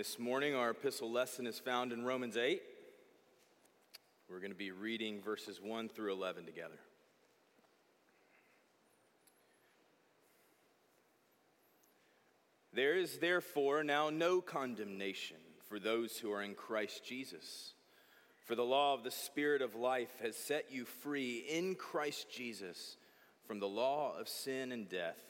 This morning, our epistle lesson is found in Romans 8. We're going to be reading verses 1 through 11 together. There is therefore now no condemnation for those who are in Christ Jesus. For the law of the Spirit of life has set you free in Christ Jesus from the law of sin and death.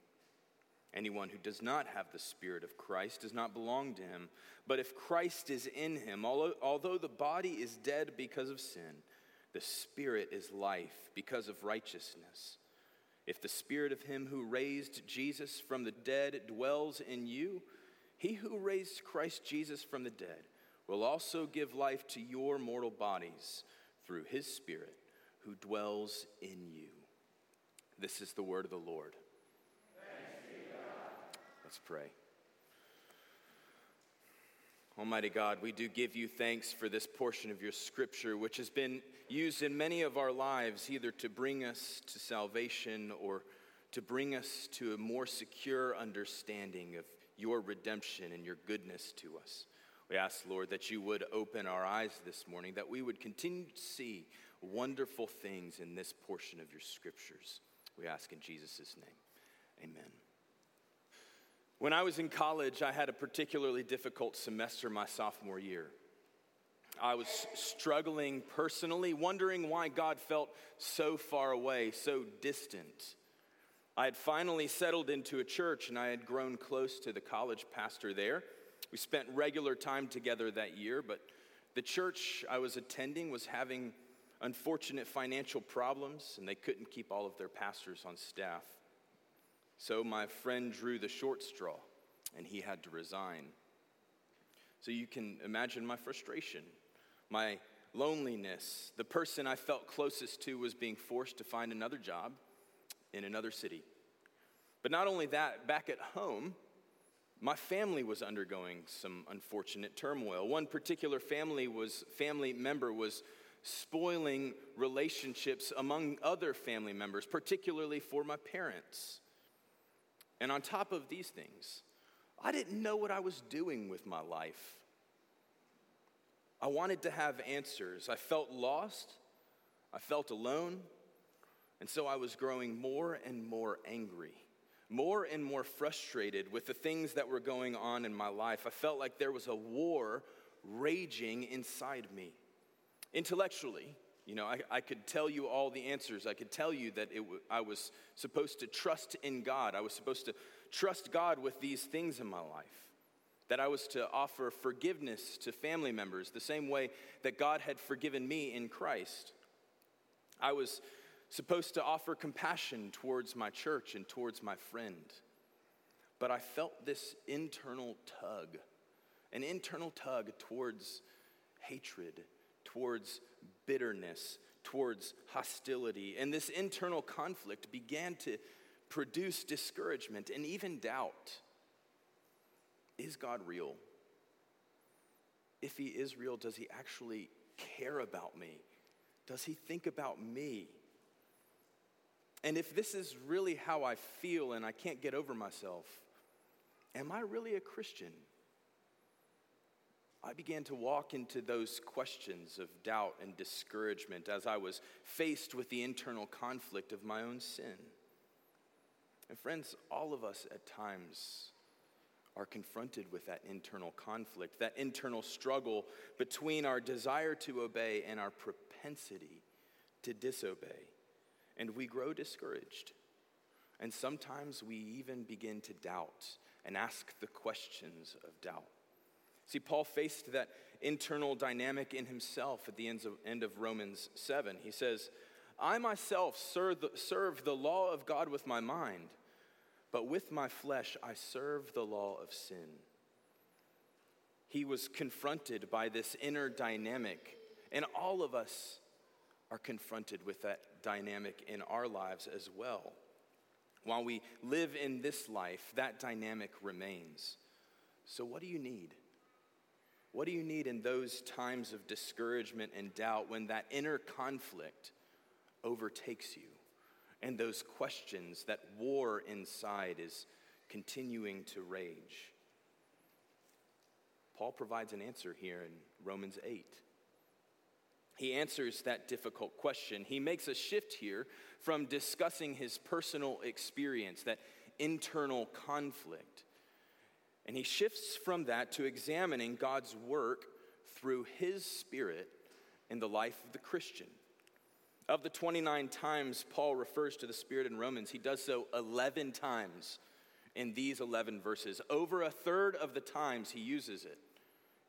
Anyone who does not have the Spirit of Christ does not belong to him. But if Christ is in him, although the body is dead because of sin, the Spirit is life because of righteousness. If the Spirit of him who raised Jesus from the dead dwells in you, he who raised Christ Jesus from the dead will also give life to your mortal bodies through his Spirit who dwells in you. This is the word of the Lord. Let's pray. Almighty God, we do give you thanks for this portion of your scripture, which has been used in many of our lives, either to bring us to salvation or to bring us to a more secure understanding of your redemption and your goodness to us. We ask, Lord, that you would open our eyes this morning, that we would continue to see wonderful things in this portion of your scriptures. We ask in Jesus' name. Amen. When I was in college, I had a particularly difficult semester my sophomore year. I was struggling personally, wondering why God felt so far away, so distant. I had finally settled into a church and I had grown close to the college pastor there. We spent regular time together that year, but the church I was attending was having unfortunate financial problems and they couldn't keep all of their pastors on staff. So my friend drew the short straw, and he had to resign. So you can imagine my frustration, my loneliness. The person I felt closest to was being forced to find another job in another city. But not only that, back at home, my family was undergoing some unfortunate turmoil. One particular family was family member was spoiling relationships among other family members, particularly for my parents. And on top of these things, I didn't know what I was doing with my life. I wanted to have answers. I felt lost. I felt alone. And so I was growing more and more angry, more and more frustrated with the things that were going on in my life. I felt like there was a war raging inside me. Intellectually, you know, I, I could tell you all the answers. I could tell you that w- I was supposed to trust in God. I was supposed to trust God with these things in my life. That I was to offer forgiveness to family members the same way that God had forgiven me in Christ. I was supposed to offer compassion towards my church and towards my friend. But I felt this internal tug, an internal tug towards hatred, towards bitterness, towards hostility. And this internal conflict began to produce discouragement and even doubt. Is God real? If He is real, does He actually care about me? Does He think about me? And if this is really how I feel and I can't get over myself, am I really a Christian? I began to walk into those questions of doubt and discouragement as I was faced with the internal conflict of my own sin. And, friends, all of us at times are confronted with that internal conflict, that internal struggle between our desire to obey and our propensity to disobey. and we grow discouraged. And sometimes we even begin to doubt and ask the questions of doubt. See, Paul faced that internal dynamic in himself at the end of, end of Romans 7. He says, I myself serve the, serve the law of God with my mind, but with my flesh I serve the law of sin. He was confronted by this inner dynamic, and all of us are confronted with that dynamic in our lives as well. While we live in this life, that dynamic remains. So, what do you need? What do you need in those times of discouragement and doubt when that inner conflict overtakes you and those questions, that war inside is continuing to rage? Paul provides an answer here in Romans 8. He answers that difficult question. He makes a shift here from discussing his personal experience, that internal conflict. And he shifts from that to examining God's work through his spirit in the life of the Christian. Of the 29 times Paul refers to the Spirit in Romans, he does so 11 times in these 11 verses. Over a third of the times he uses it,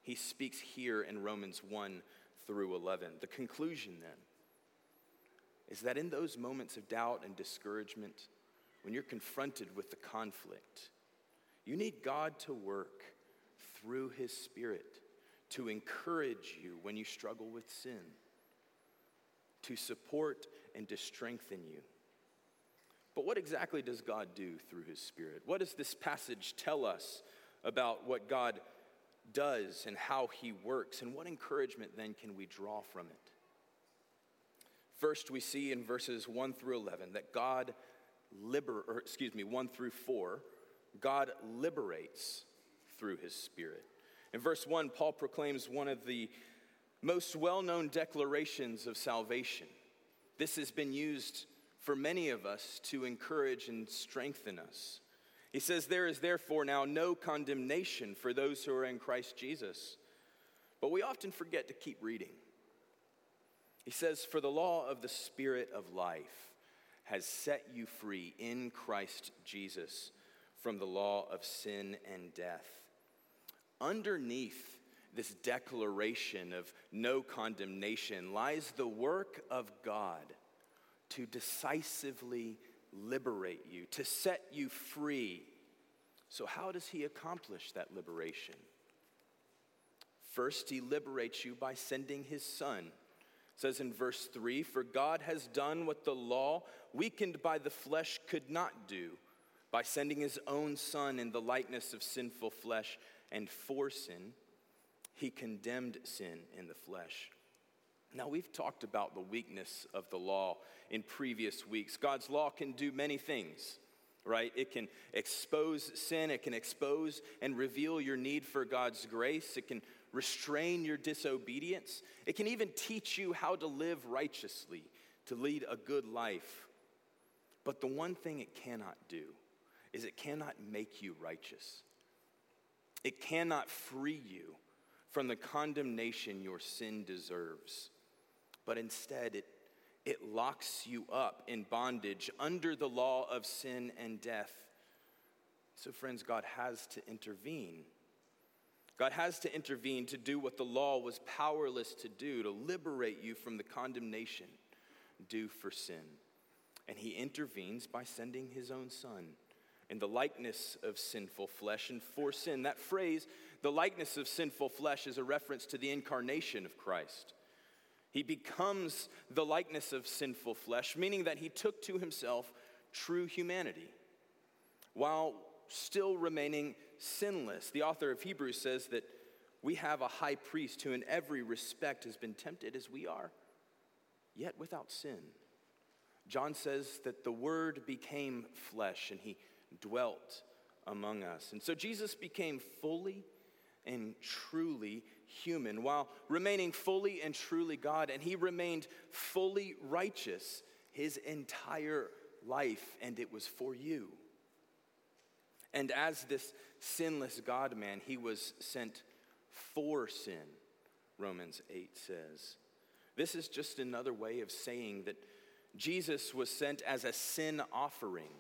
he speaks here in Romans 1 through 11. The conclusion then is that in those moments of doubt and discouragement, when you're confronted with the conflict, you need God to work through His Spirit to encourage you when you struggle with sin, to support and to strengthen you. But what exactly does God do through His Spirit? What does this passage tell us about what God does and how He works? And what encouragement then can we draw from it? First, we see in verses 1 through 11 that God liber, or excuse me, 1 through 4, God liberates through his Spirit. In verse 1, Paul proclaims one of the most well known declarations of salvation. This has been used for many of us to encourage and strengthen us. He says, There is therefore now no condemnation for those who are in Christ Jesus. But we often forget to keep reading. He says, For the law of the Spirit of life has set you free in Christ Jesus from the law of sin and death. Underneath this declaration of no condemnation lies the work of God to decisively liberate you, to set you free. So, how does He accomplish that liberation? First, He liberates you by sending His Son. It says in verse 3 For God has done what the law, weakened by the flesh, could not do by sending his own Son in the likeness of sinful flesh, and for sin, he condemned sin in the flesh. Now, we've talked about the weakness of the law in previous weeks. God's law can do many things, right? It can expose sin, it can expose and reveal your need for God's grace, it can restrain your disobedience, it can even teach you how to live righteously, to lead a good life. But the one thing it cannot do is it cannot make you righteous. It cannot free you from the condemnation your sin deserves, but instead it, it locks you up in bondage under the law of sin and death. So, friends, God has to intervene. God has to intervene to do what the law was powerless to do, to liberate you from the condemnation due for sin. And he intervenes by sending his own son in the likeness of sinful flesh and for sin. That phrase, the likeness of sinful flesh, is a reference to the incarnation of Christ. He becomes the likeness of sinful flesh, meaning that he took to himself true humanity while still remaining sinless. The author of Hebrews says that we have a high priest who, in every respect, has been tempted as we are, yet without sin. John says that the Word became flesh and he dwelt among us. And so Jesus became fully and truly human while remaining fully and truly God, and he remained fully righteous his entire life, and it was for you. And as this sinless God man, he was sent for sin, Romans 8 says. This is just another way of saying that Jesus was sent as a sin offering.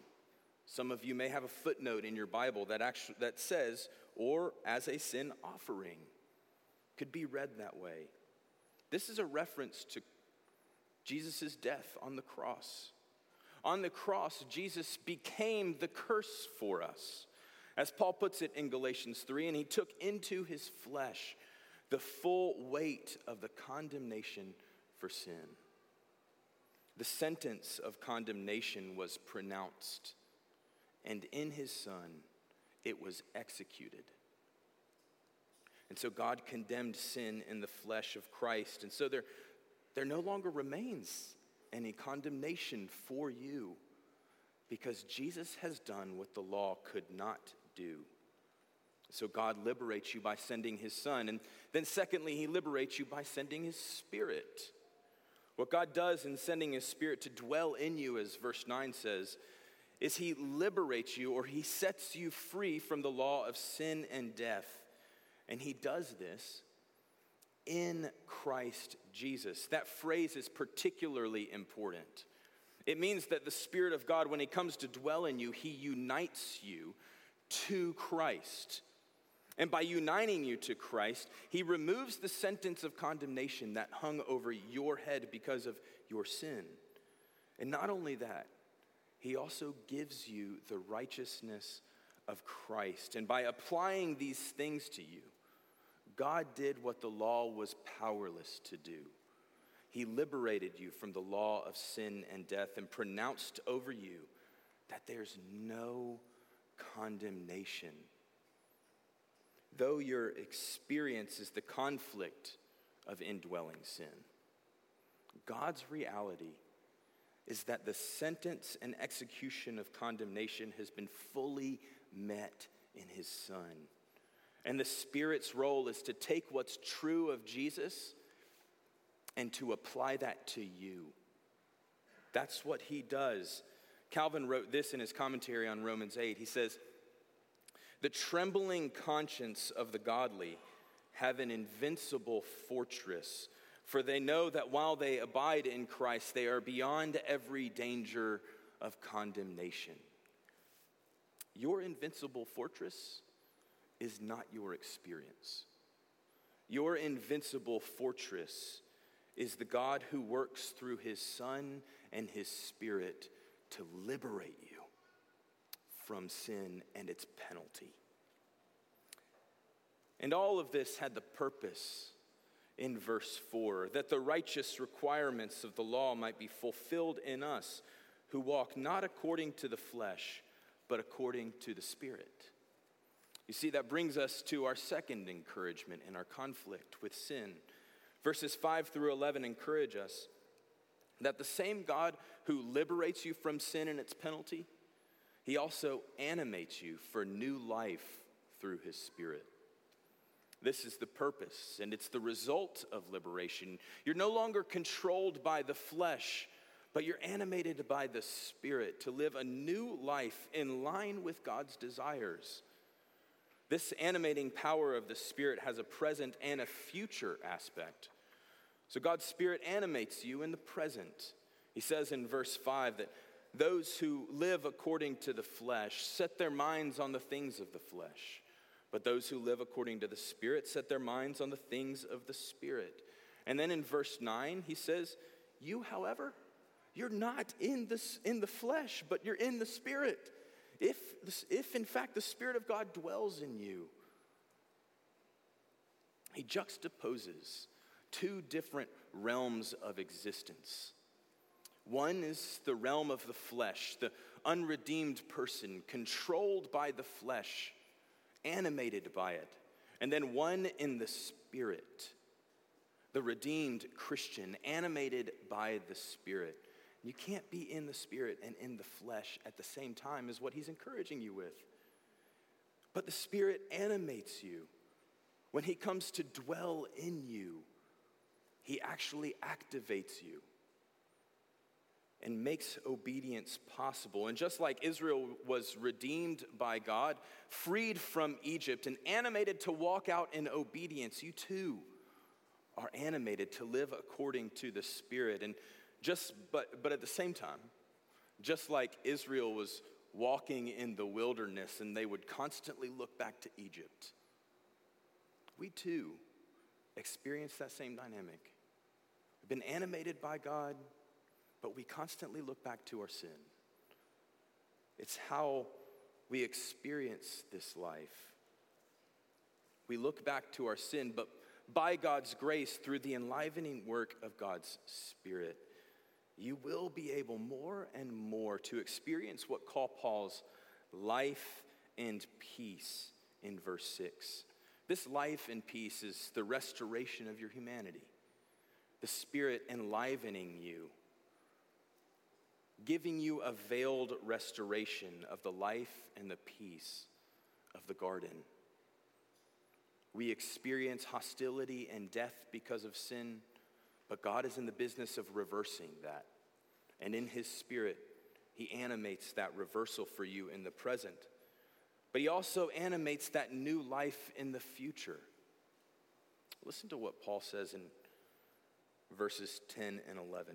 Some of you may have a footnote in your Bible that, actually, that says, or as a sin offering. Could be read that way. This is a reference to Jesus' death on the cross. On the cross, Jesus became the curse for us. As Paul puts it in Galatians 3, and he took into his flesh the full weight of the condemnation for sin. The sentence of condemnation was pronounced, and in his Son, it was executed. And so God condemned sin in the flesh of Christ. And so there, there no longer remains any condemnation for you because Jesus has done what the law could not do. So God liberates you by sending his son. And then, secondly, he liberates you by sending his spirit. What God does in sending his spirit to dwell in you, as verse 9 says, is he liberates you or he sets you free from the law of sin and death. And he does this in Christ Jesus. That phrase is particularly important. It means that the Spirit of God, when He comes to dwell in you, He unites you to Christ. And by uniting you to Christ, He removes the sentence of condemnation that hung over your head because of your sin. And not only that, He also gives you the righteousness of Christ. And by applying these things to you, God did what the law was powerless to do. He liberated you from the law of sin and death and pronounced over you that there's no condemnation. Though your experience is the conflict of indwelling sin, God's reality is that the sentence and execution of condemnation has been fully met in his Son. And the Spirit's role is to take what's true of Jesus and to apply that to you. That's what he does. Calvin wrote this in his commentary on Romans 8. He says, The trembling conscience of the godly have an invincible fortress, for they know that while they abide in Christ, they are beyond every danger of condemnation. Your invincible fortress is not your experience. Your invincible fortress is the God who works through his Son and his Spirit to liberate you from sin and its penalty. And all of this had the purpose in verse 4 that the righteous requirements of the law might be fulfilled in us who walk not according to the flesh, but according to the Spirit. You see, that brings us to our second encouragement in our conflict with sin. Verses 5 through 11 encourage us that the same God who liberates you from sin and its penalty, he also animates you for new life through his Spirit. This is the purpose, and it's the result of liberation. You're no longer controlled by the flesh, but you're animated by the Spirit to live a new life in line with God's desires. This animating power of the Spirit has a present and a future aspect. So God's Spirit animates you in the present. He says in verse 5 that those who live according to the flesh set their minds on the things of the flesh, but those who live according to the Spirit set their minds on the things of the Spirit. And then in verse 9, he says, You, however, you're not in, this, in the flesh, but you're in the Spirit if, if in fact the Spirit of God dwells in you, he juxtaposes two different realms of existence. One is the realm of the flesh, the unredeemed person, controlled by the flesh, animated by it. And then one in the spirit, the redeemed Christian, animated by the spirit. You can't be in the spirit and in the flesh at the same time, is what he's encouraging you with. But the spirit animates you. When he comes to dwell in you, he actually activates you and makes obedience possible. And just like Israel was redeemed by God, freed from Egypt, and animated to walk out in obedience, you too are animated to live according to the Spirit. And Just, but, but at the same time, just like Israel was walking in the wilderness and they would constantly look back to Egypt, we too experience that same dynamic. We've been animated by God, but we constantly look back to our sin. It's how we experience this life. We look back to our sin, but by God's grace, through the enlivening work of God's Spirit, you will be able more and more to experience what Paul calls life and peace in verse 6. This life and peace is the restoration of your humanity, the Spirit enlivening you, giving you a veiled restoration of the life and the peace of the garden. We experience hostility and death because of sin, but God is in the business of reversing that. And in His Spirit, He animates that reversal for you in the present. But He also animates that new life in the future. Listen to what Paul says in verses 10 and 11.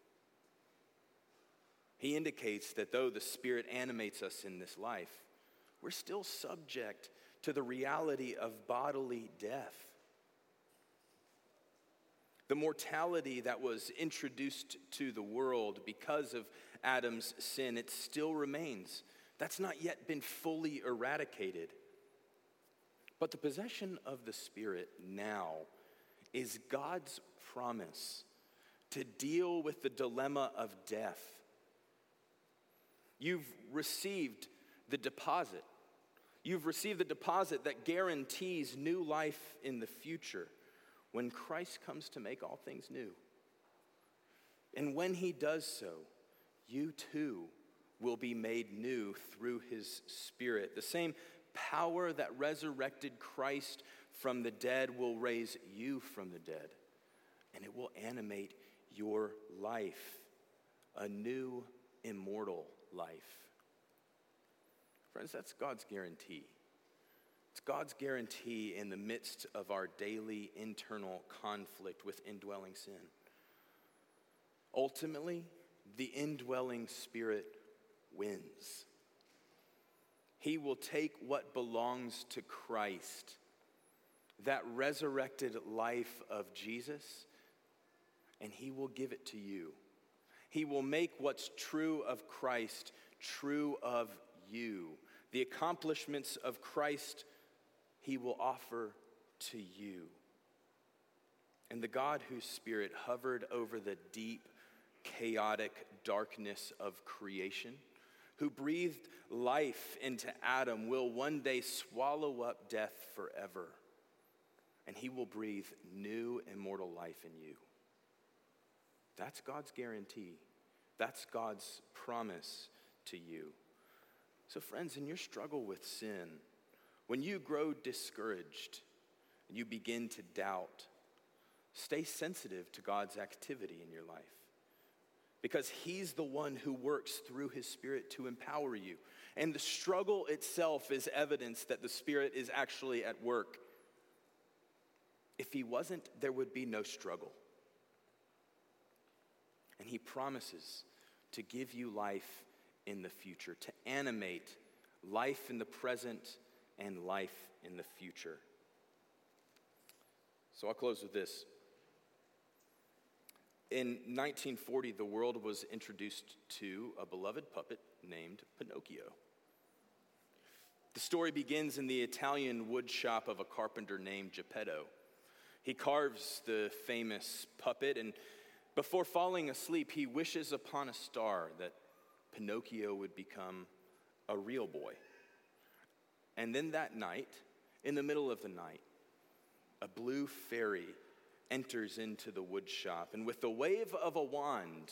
He indicates that though the Spirit animates us in this life, we're still subject to the reality of bodily death. The mortality that was introduced to the world because of Adam's sin, it still remains. That's not yet been fully eradicated. But the possession of the Spirit now is God's promise to deal with the dilemma of death. You've received the deposit You've received the deposit that guarantees new life in the future when Christ comes to make all things new. And when he does so, you too will be made new through his Spirit. The same power that resurrected Christ from the dead will raise you from the dead, and it will animate your life, a new, immortal life. Friends, that's God's guarantee. It's God's guarantee in the midst of our daily internal conflict with indwelling sin. Ultimately, the indwelling spirit wins. He will take what belongs to Christ, that resurrected life of Jesus, and he will give it to you. He will make what's true of Christ true of you. The accomplishments of Christ he will offer to you. And the God whose spirit hovered over the deep, chaotic darkness of creation, who breathed life into Adam, will one day swallow up death forever. And he will breathe new immortal life in you. That's God's guarantee. That's God's promise to you. So, friends, in your struggle with sin, when you grow discouraged and you begin to doubt, stay sensitive to God's activity in your life because He's the one who works through His Spirit to empower you. And the struggle itself is evidence that the Spirit is actually at work. If He wasn't, there would be no struggle. And He promises to give you life in the future, to animate life in the present and life in the future. So I'll close with this. In 1940, the world was introduced to a beloved puppet named Pinocchio. The story begins in the Italian woodshop of a carpenter named Geppetto. He carves the famous puppet, and before falling asleep, he wishes upon a star that Pinocchio would become a real boy. And then that night, in the middle of the night, a blue fairy enters into the wood shop, and with the wave of a wand,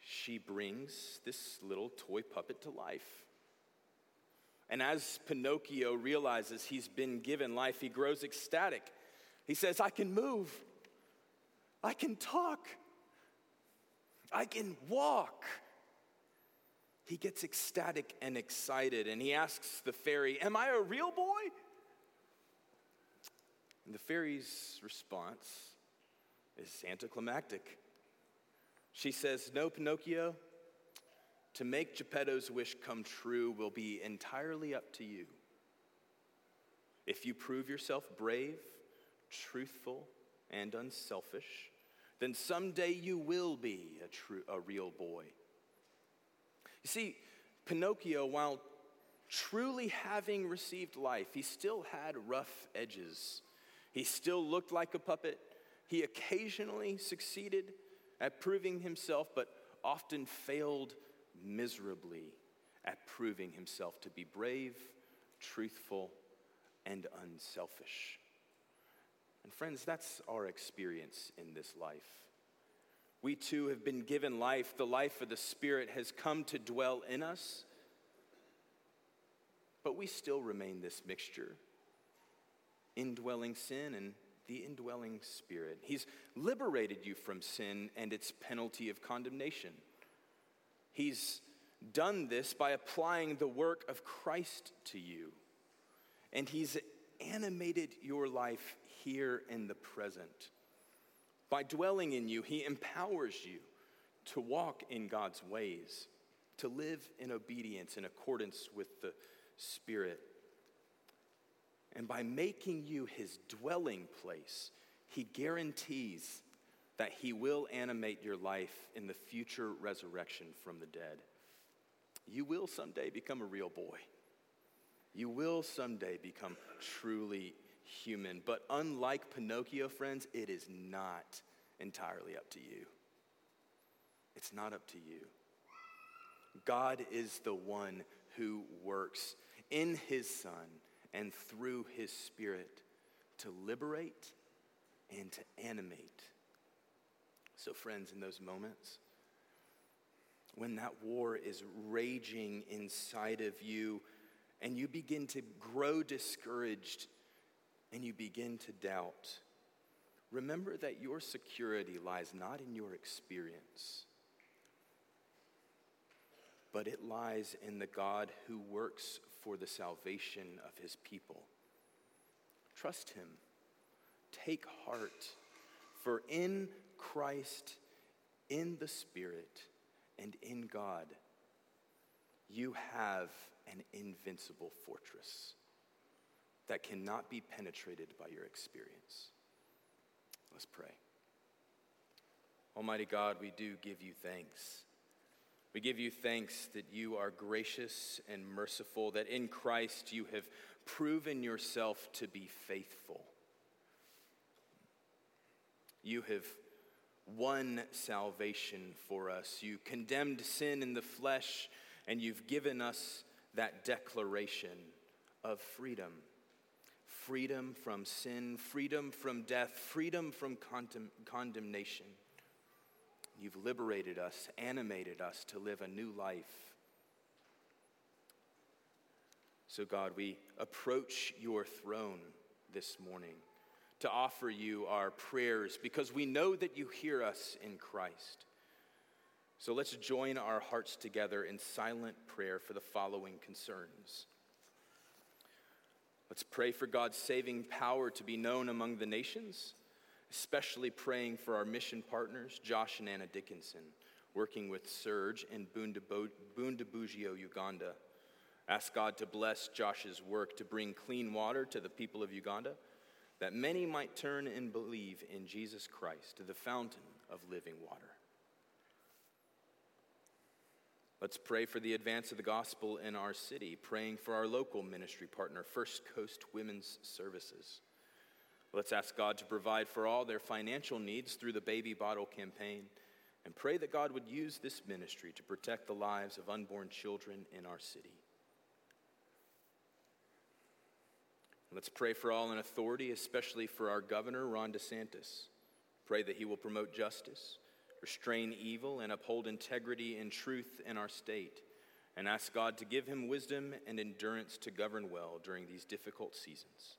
she brings this little toy puppet to life. And as Pinocchio realizes he's been given life, he grows ecstatic. He says, I can move, I can talk, I can walk. He gets ecstatic and excited, and he asks the fairy, Am I a real boy? And the fairy's response is anticlimactic. She says, No, Pinocchio, to make Geppetto's wish come true will be entirely up to you. If you prove yourself brave, truthful, and unselfish, then someday you will be a, true, a real boy. You see, Pinocchio, while truly having received life, he still had rough edges. He still looked like a puppet. He occasionally succeeded at proving himself, but often failed miserably at proving himself to be brave, truthful, and unselfish. And friends, that's our experience in this life. We too have been given life. The life of the Spirit has come to dwell in us. But we still remain this mixture indwelling sin and the indwelling Spirit. He's liberated you from sin and its penalty of condemnation. He's done this by applying the work of Christ to you. And He's animated your life here in the present. By dwelling in you, He empowers you to walk in God's ways, to live in obedience in accordance with the Spirit. And by making you His dwelling place, He guarantees that He will animate your life in the future resurrection from the dead. You will someday become a real boy. You will someday become truly human. But unlike Pinocchio, friends, it is not entirely up to you. It's not up to you. God is the one who works in his Son and through his Spirit to liberate and to animate. So, friends, in those moments, when that war is raging inside of you and you begin to grow discouraged and you begin to doubt, remember that your security lies not in your experience, but it lies in the God who works for the salvation of his people. Trust him. Take heart, for in Christ, in the Spirit, and in God, you have an invincible fortress that cannot be penetrated by your experience. Let's pray. Almighty God, we do give you thanks. We give you thanks that you are gracious and merciful, that in Christ you have proven yourself to be faithful. You have won salvation for us. You condemned sin in the flesh, and you've given us that declaration of freedom freedom from sin, freedom from death, freedom from condemn- condemnation. You've liberated us, animated us to live a new life. So, God, we approach your throne this morning to offer you our prayers because we know that you hear us in Christ. So let's join our hearts together in silent prayer for the following concerns. Let's pray for God's saving power to be known among the nations, especially praying for our mission partners, Josh and Anna Dickinson, working with Serge in Bundibugyo, Uganda. Ask God to bless Josh's work to bring clean water to the people of Uganda, that many might turn and believe in Jesus Christ, the fountain of living water. Let's pray for the advance of the gospel in our city, praying for our local ministry partner, First Coast Women's Services. Let's ask God to provide for all their financial needs through the Baby Bottle campaign and pray that God would use this ministry to protect the lives of unborn children in our city. Let's pray for all in authority, especially for our governor, Ron DeSantis. Pray that he will promote justice, restrain evil, and uphold integrity and truth in our state. And ask God to give him wisdom and endurance to govern well during these difficult seasons.